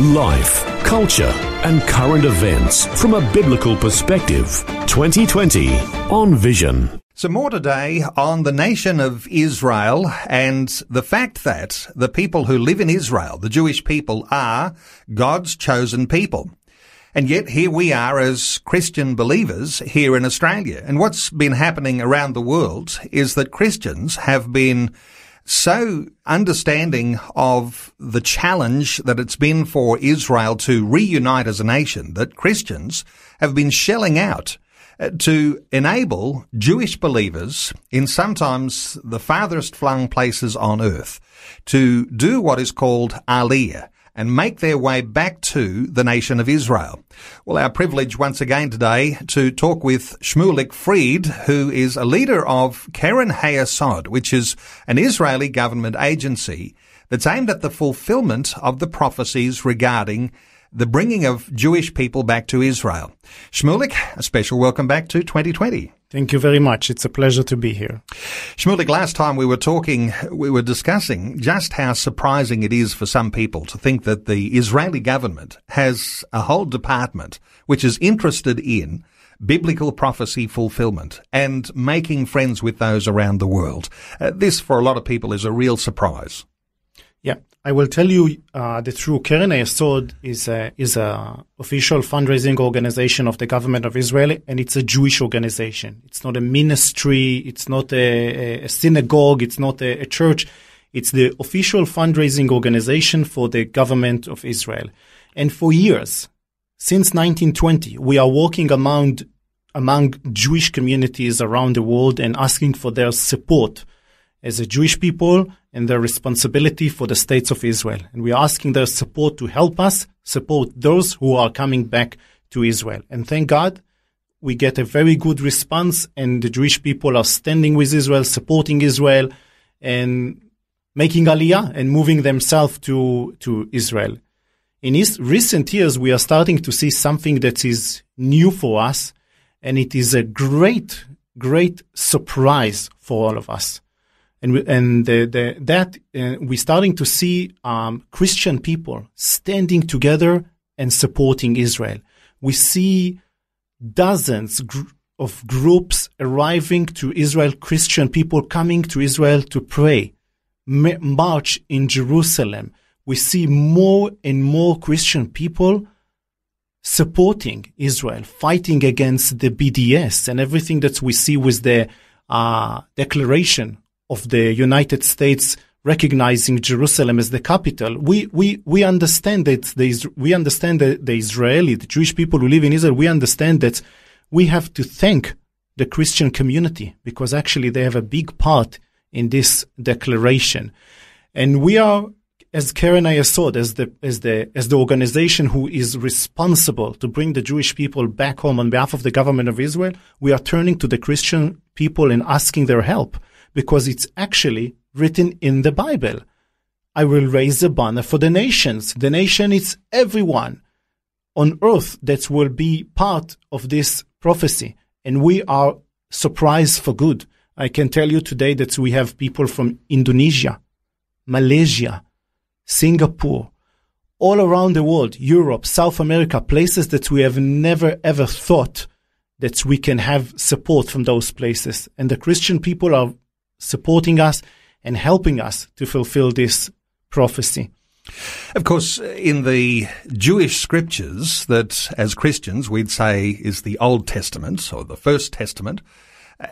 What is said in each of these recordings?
Life, culture, and current events from a biblical perspective. 2020 on Vision. So, more today on the nation of Israel and the fact that the people who live in Israel, the Jewish people, are God's chosen people. And yet here we are as Christian believers here in Australia. And what's been happening around the world is that Christians have been so understanding of the challenge that it's been for Israel to reunite as a nation that Christians have been shelling out uh, to enable Jewish believers in sometimes the farthest flung places on earth to do what is called Aliyah, and make their way back to the nation of Israel. Well, our privilege once again today to talk with Shmulik Fried, who is a leader of Keren Hayesod, which is an Israeli government agency that's aimed at the fulfillment of the prophecies regarding the bringing of Jewish people back to Israel. Shmulik, a special welcome back to 2020. Thank you very much. It's a pleasure to be here. Shmulik, last time we were talking, we were discussing just how surprising it is for some people to think that the Israeli government has a whole department which is interested in biblical prophecy fulfillment and making friends with those around the world. Uh, this, for a lot of people, is a real surprise. Yeah, I will tell you uh, that through Keren Hayesod is a, is a official fundraising organization of the government of Israel, and it's a Jewish organization. It's not a ministry. It's not a, a synagogue. It's not a, a church. It's the official fundraising organization for the government of Israel. And for years, since 1920, we are working among among Jewish communities around the world and asking for their support as a Jewish people and their responsibility for the states of Israel. And we are asking their support to help us support those who are coming back to Israel. And thank God, we get a very good response and the Jewish people are standing with Israel, supporting Israel and making aliyah and moving themselves to, to Israel. In recent years, we are starting to see something that is new for us and it is a great, great surprise for all of us and we, and the, the, that uh, we're starting to see um, Christian people standing together and supporting Israel. We see dozens gr- of groups arriving to Israel, Christian people coming to Israel to pray, march in Jerusalem. We see more and more Christian people supporting Israel, fighting against the BDS and everything that we see with the uh, declaration of the United States recognizing Jerusalem as the capital, we, we, we understand that the, we understand that the Israeli, the Jewish people who live in Israel, we understand that we have to thank the Christian community because actually they have a big part in this declaration. And we are, as Keren Hayesod, as the, as the, as the organization who is responsible to bring the Jewish people back home on behalf of the government of Israel, we are turning to the Christian people and asking their help because it's actually written in the Bible. I will raise a banner for the nations. The nation is everyone on earth that will be part of this prophecy. And we are surprised for good. I can tell you today that we have people from Indonesia, Malaysia, Singapore, all around the world, Europe, South America, places that we have never ever thought that we can have support from those places. And the Christian people are supporting us and helping us to fulfill this prophecy. Of course, in the Jewish scriptures that as Christians we'd say is the Old Testament or the First Testament,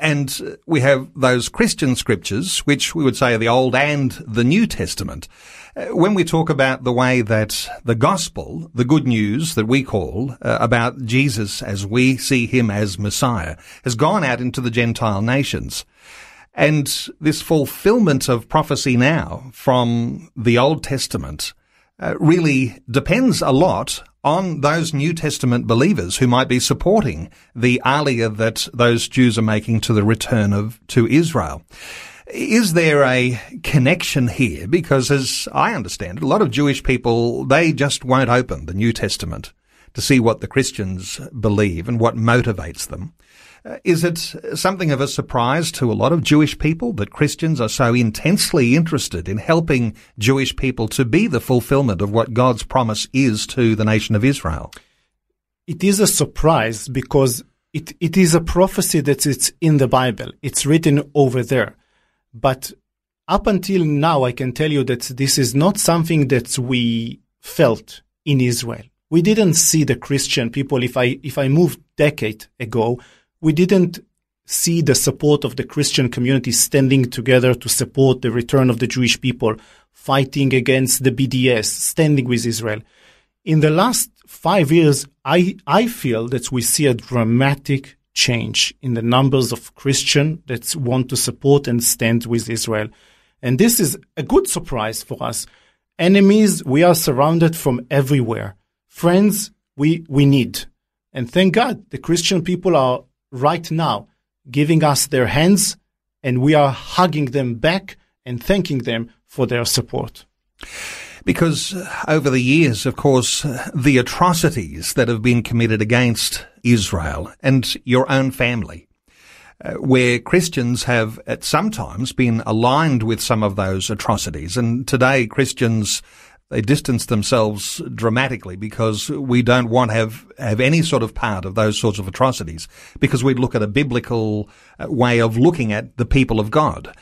and we have those Christian scriptures, which we would say are the Old and the New Testament. Uh, when we talk about the way that the gospel, the good news that we call uh, about Jesus as we see him as Messiah, has gone out into the Gentile nations. And this fulfillment of prophecy now from the Old Testament uh, really depends a lot on those New Testament believers who might be supporting the aliyah that those Jews are making to the return of to Israel. Is there a connection here? Because as I understand it, a lot of Jewish people, they just won't open the New Testament to see what the Christians believe and what motivates them. Uh, is it something of a surprise to a lot of Jewish people that Christians are so intensely interested in helping Jewish people to be the fulfillment of what God's promise is to the nation of Israel? It is a surprise because it, it is a prophecy that it's in the Bible. It's written over there. But up until now, I can tell you that this is not something that we felt in Israel. We didn't see the Christian people. If I, if I moved decade ago, we didn't see the support of the Christian community standing together to support the return of the Jewish people, fighting against the BDS, standing with Israel. In the last five years, I, I feel that we see a dramatic change in the numbers of Christians that want to support and stand with Israel. And this is a good surprise for us. Enemies, we are surrounded from everywhere. Friends, we, we need. And thank God the Christian people are right now giving us their hands and we are hugging them back and thanking them for their support. Because uh, over the years, of course, uh, the atrocities that have been committed against Israel and your own family, uh, where Christians have at sometimes been aligned with some of those atrocities. And today Christians, they distance themselves dramatically because we don't want to have, have any sort of part of those sorts of atrocities because we look at a biblical uh, way of looking at the people of God.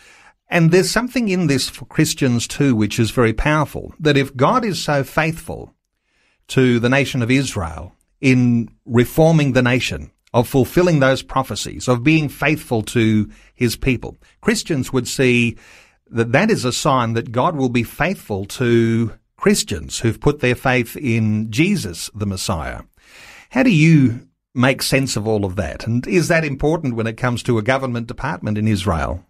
And there's something in this for Christians too, which is very powerful, that if God is so faithful to the nation of Israel in reforming the nation, of fulfilling those prophecies, of being faithful to his people, Christians would see that that is a sign that God will be faithful to Christians who've put their faith in Jesus, the Messiah. How do you make sense of all of that? And is that important when it comes to a government department in Israel?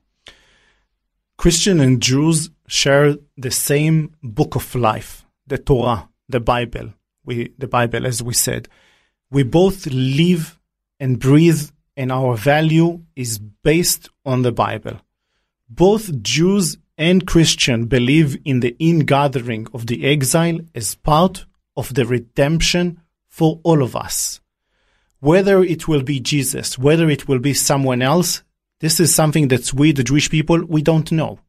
Christian and Jews share the same book of life, the Torah, the Bible. We, the Bible, as we said, we both live and breathe, and our value is based on the Bible. Both Jews and Christian believe in the ingathering of the exile as part of the redemption for all of us. Whether it will be Jesus, whether it will be someone else, this is something that we, the Jewish people, we don't know.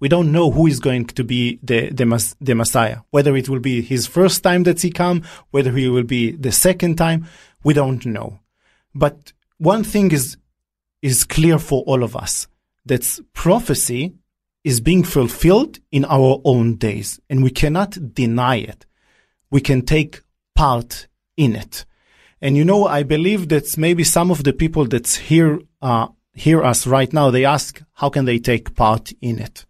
We don't know who is going to be the, the, the Messiah. Whether it will be his first time that he come, whether he will be the second time, we don't know. But one thing is, is clear for all of us. That prophecy is being fulfilled in our own days and we cannot deny it. We can take part in it. And you know, I believe that maybe some of the people that's here uh, hear us right now, they ask, how can they take part in it?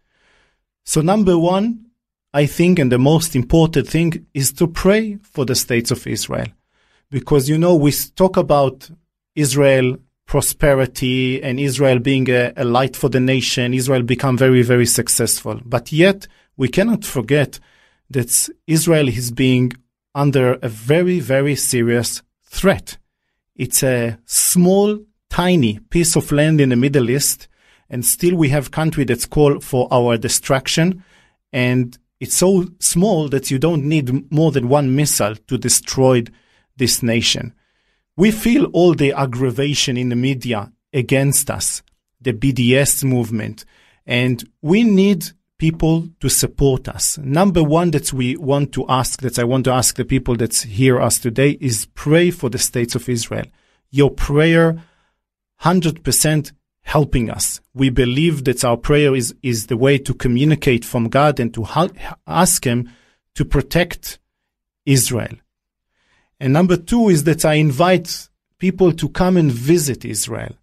So number one, I think, and the most important thing is to pray for the states of Israel. Because, you know, we talk about Israel prosperity and Israel being a, a light for the nation, Israel become very, very successful. But yet we cannot forget that Israel is being under a very, very serious threat. It's a small tiny piece of land in the Middle East, and still we have country that's called for our destruction. And it's so small that you don't need more than one missile to destroy this nation. We feel all the aggravation in the media against us, the BDS movement, and we need people to support us. Number one that we want to ask, that I want to ask the people that hear us today is pray for the states of Israel. Your prayer 100% helping us. We believe that our prayer is, is the way to communicate from God and to ask Him to protect Israel. And number two is that I invite people to come and visit Israel.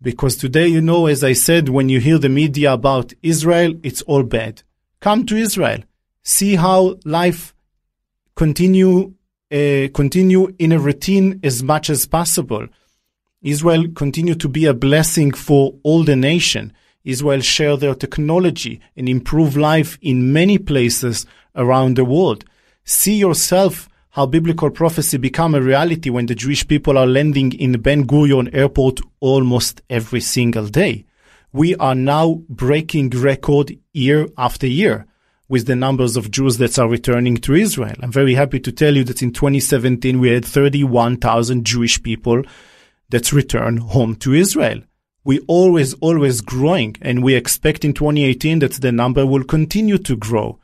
Because today, you know, as I said, when you hear the media about Israel, it's all bad. Come to Israel. See how life continue, uh, continue in a routine as much as possible. Israel continue to be a blessing for all the nation. Israel share their technology and improve life in many places around the world. See yourself how biblical prophecy become a reality when the Jewish people are landing in Ben Gurion airport almost every single day. We are now breaking record year after year with the numbers of Jews that are returning to Israel. I'm very happy to tell you that in 2017 we had 31,000 Jewish people that return home to Israel. We always, always growing and we expect in 2018 that the number will continue to grow.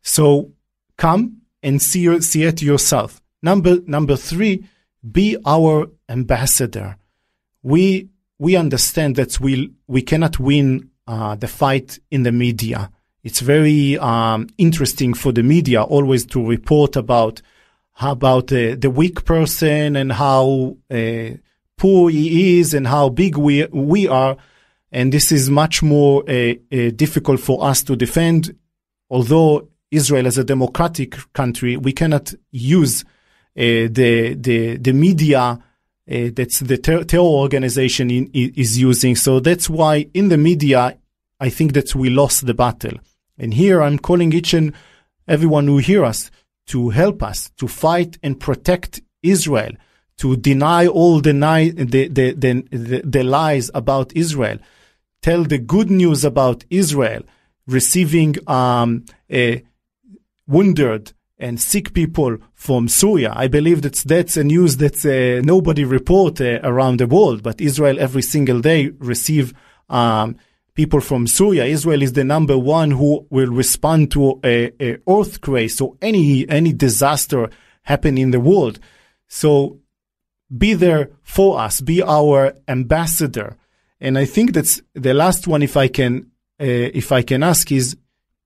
So come and see, see it yourself. Number, number three, be our ambassador. We, we understand that we, we cannot win uh, the fight in the media. It's very um, interesting for the media always to report about about the weak person and how uh, poor he is and how big we we are, and this is much more uh, uh difficult for us to defend. Although Israel is a democratic country, we cannot use uh, the the the media. Uh, that's the ter- terror organization in, is using. So that's why in the media, I think that we lost the battle. And here I'm calling each and everyone who hear us to help us to fight and protect Israel, to deny all the, the, the, the, the lies about Israel, tell the good news about Israel, receiving um, a wounded and sick people from Syria. I believe that that's a news that uh, nobody report uh, around the world, but Israel every single day receive um, people from Syria. Israel is the number one who will respond to a, a earthquake, so any any disaster happen in the world. So be there for us, be our ambassador. And I think that's the last one. If I can, uh, if I can ask, is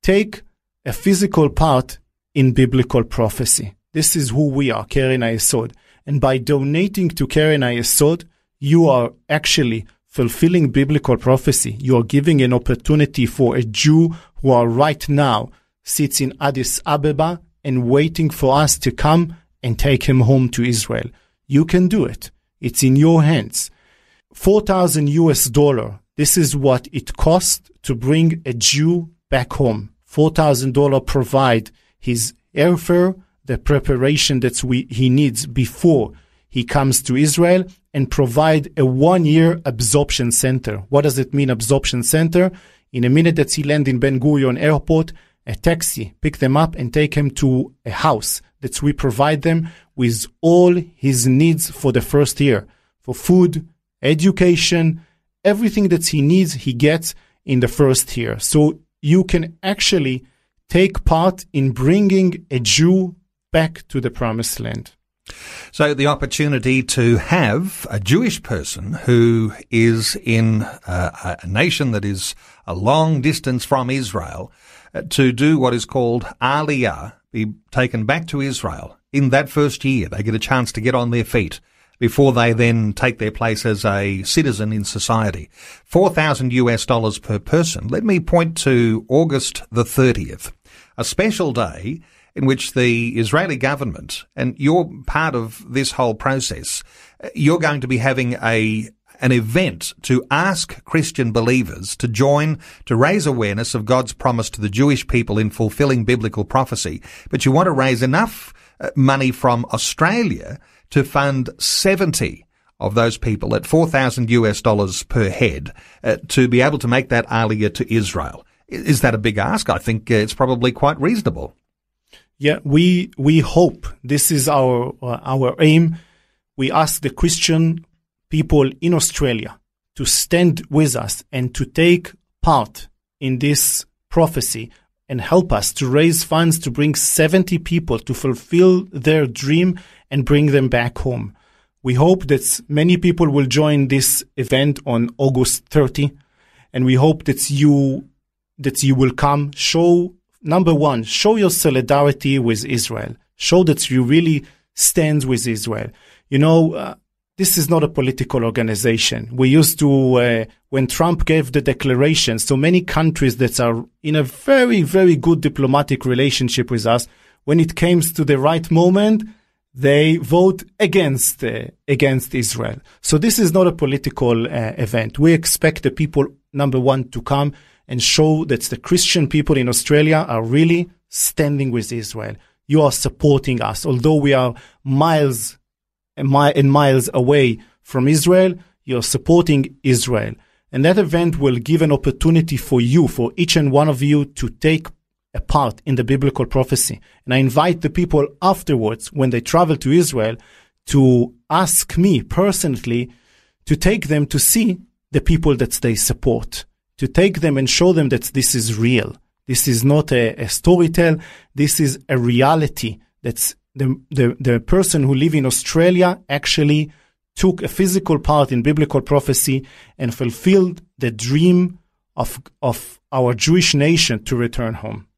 take a physical part in biblical prophecy. This is who we are, Keren Hayesod. And by donating to Keren Hayesod, you are actually fulfilling biblical prophecy. You are giving an opportunity for a Jew who are right now sits in Addis Ababa and waiting for us to come and take him home to Israel. You can do it. It's in your hands. 4,000 US dollar. This is what it costs to bring a Jew back home. $4,000 provide his airfare, the preparation that we, he needs before he comes to Israel and provide a one year absorption center. What does it mean, absorption center? In a minute that he land in Ben Gurion airport, a taxi pick them up and take him to a house that we provide them with all his needs for the first year for food, education, everything that he needs, he gets in the first year. So you can actually take part in bringing a Jew back to the promised land. So the opportunity to have a Jewish person who is in a, a nation that is a long distance from Israel uh, to do what is called Aliyah, be taken back to Israel in that first year. They get a chance to get on their feet before they then take their place as a citizen in society. 4,000 US dollars per person. Let me point to August the 30th a special day in which the Israeli government, and you're part of this whole process, you're going to be having a an event to ask Christian believers to join to raise awareness of God's promise to the Jewish people in fulfilling biblical prophecy. But you want to raise enough uh, money from Australia to fund 70 of those people at 4,000 US dollars per head uh, to be able to make that aliyah to Israel. Is that a big ask? I think uh, it's probably quite reasonable. Yeah, we we hope this is our uh, our aim. We ask the Christian people in Australia to stand with us and to take part in this prophecy and help us to raise funds to bring 70 people to fulfill their dream and bring them back home. We hope that many people will join this event on August 30 and we hope that you that you will come. Show number one show your solidarity with israel. Show that you really stand with israel. You know uh, this is not a political organization we used to uh, when trump gave the declaration so many countries that are in a very very good diplomatic relationship with us when it comes to the right moment they vote against uh, against Israel. So this is not a political uh, event. We expect the people number one to come and show that the Christian people in Australia are really standing with Israel. you are supporting us. Although we are miles and miles away from Israel, you're supporting Israel. And that event will give an opportunity for you, for each and one of you to take a part in the biblical prophecy. And I invite the people afterwards, when they travel to Israel, to ask me personally to take them to see the people that they support, to take them and show them that this is real. This is not a, a story tale. This is a reality. That's the, the, the person who live in Australia actually took a physical part in biblical prophecy and fulfilled the dream of, of our Jewish nation to return home.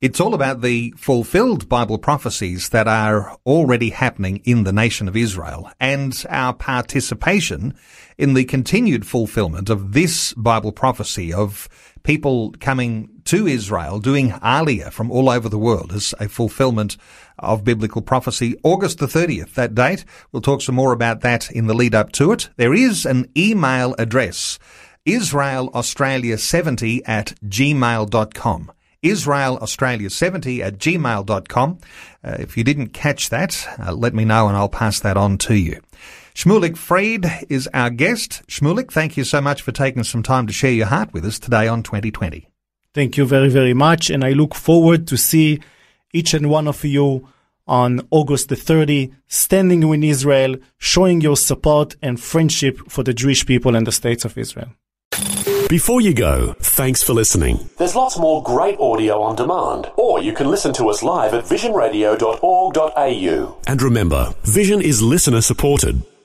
It's all about the fulfilled Bible prophecies that are already happening in the nation of Israel and our participation in the continued fulfillment of this Bible prophecy of people coming to Israel, doing Aliyah from all over the world as a fulfillment of biblical prophecy. August the 30th, that date. We'll talk some more about that in the lead up to it. There is an email address, israelaustralia70 at gmail.com. IsraelAustralia70 at gmail.com. Uh, if you didn't catch that, uh, let me know and I'll pass that on to you. Shmulik Fried is our guest. Shmulik, thank you so much for taking some time to share your heart with us today on 2020. Thank you very, very much. And I look forward to see each and one of you on August the 30, standing in Israel, showing your support and friendship for the Jewish people and the states of Israel. Before you go, thanks for listening. There's lots more great audio on demand, or you can listen to us live at visionradio.org.au. And remember, Vision is listener supported.